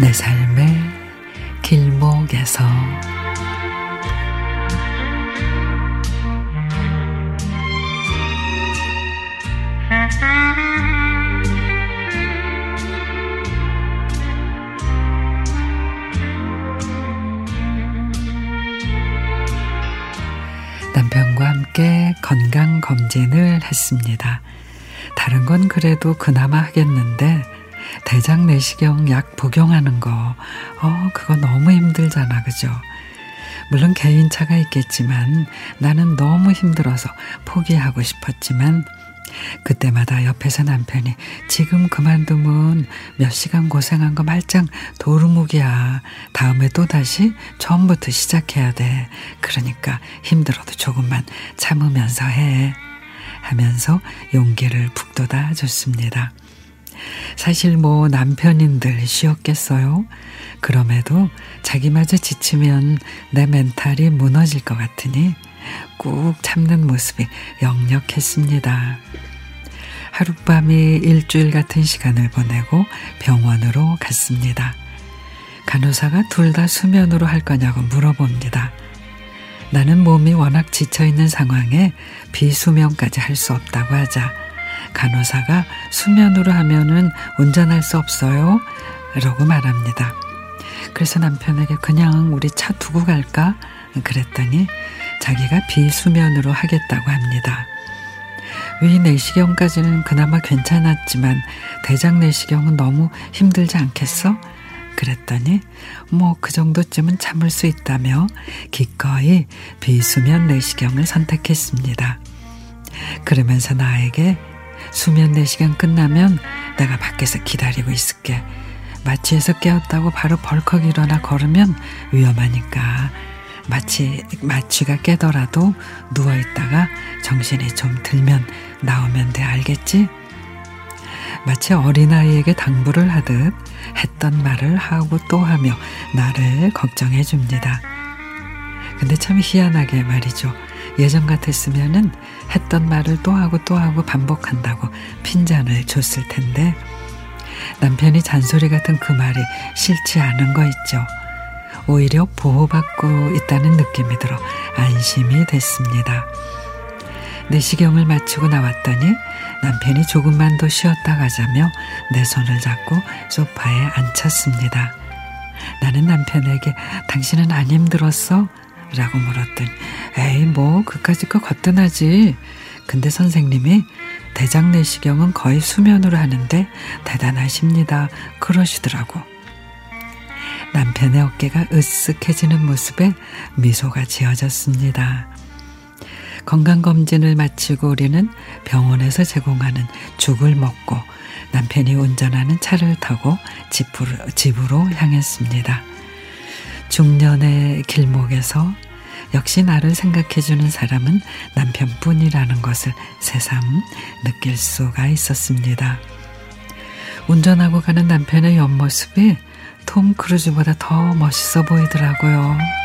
내 삶의 길목에서 남편과 함께 건강 검진을 했습니다. 다른 건 그래도 그나마 하겠는데 대장 내시경 약 복용하는 거, 어, 그거 너무 힘들잖아, 그죠? 물론 개인차가 있겠지만 나는 너무 힘들어서 포기하고 싶었지만 그때마다 옆에서 남편이 지금 그만두면 몇 시간 고생한 거 말짱 도루묵이야. 다음에 또 다시 처음부터 시작해야 돼. 그러니까 힘들어도 조금만 참으면서 해. 하면서 용기를 북돋아 줬습니다. 사실 뭐 남편인 들 쉬었겠어요? 그럼에도 자기마저 지치면 내 멘탈이 무너질 것 같으니 꾹 참는 모습이 역력했습니다. 하룻밤이 일주일 같은 시간을 보내고 병원으로 갔습니다. 간호사가 둘 다 수면으로 할 거냐고 물어봅니다. 나는 몸이 워낙 지쳐 있는 상황에 비수면까지 할 수 없다고 하자 간호사가 수면으로 하면은 운전할 수 없어요. 라고 말합니다. 그래서 남편에게 그냥 우리 차 두고 갈까? 그랬더니 자기가 비수면으로 하겠다고 합니다. 위 내시경까지는 그나마 괜찮았지만 대장 내시경은 너무 힘들지 않겠어? 그랬더니 뭐 그 정도쯤은 참을 수 있다며 기꺼이 비수면 내시경을 선택했습니다. 그러면서 나에게 수면 내시경 끝나면 내가 밖에서 기다리고 있을게. 마취해서 깨었다고 바로 벌컥 일어나 걸으면 위험하니까 마치 마취가 깨더라도 누워 있다가 정신이 좀 들면 나오면 돼 알겠지? 마치 어린아이에게 당부를 하듯 했던 말을 하고 또 하며 나를 걱정해 줍니다. 근데 참 희한하게 말이죠. 예전 같았으면은 했던 말을 또 하고 또 하고 반복한다고 핀잔을 줬을 텐데 남편이 잔소리 같은 그 말이 싫지 않은 거 있죠. 오히려 보호받고 있다는 느낌이 들어 안심이 됐습니다. 내시경을 마치고 나왔더니 남편이 조금만 더 쉬었다 가자며 내 손을 잡고 소파에 앉혔습니다. 나는 남편에게 당신은 안 힘들었어? 라고 물었더니 에이 뭐 그까짓 거 거뜬하지. 근데 선생님이 대장 내시경은 거의 수면으로 하는데 대단하십니다. 그러시더라고. 남편의 어깨가 으쓱해지는 모습에 미소가 지어졌습니다. 건강검진을 마치고 우리는 병원에서 제공하는 죽을 먹고 남편이 운전하는 차를 타고 집으로, 집으로 향했습니다. 중년의 길목에서 역시 나를 생각해주는 사람은 남편뿐이라는 것을 새삼 느낄 수가 있었습니다. 운전하고 가는 남편의 옆모습이 톰 크루즈보다 더 멋있어 보이더라고요.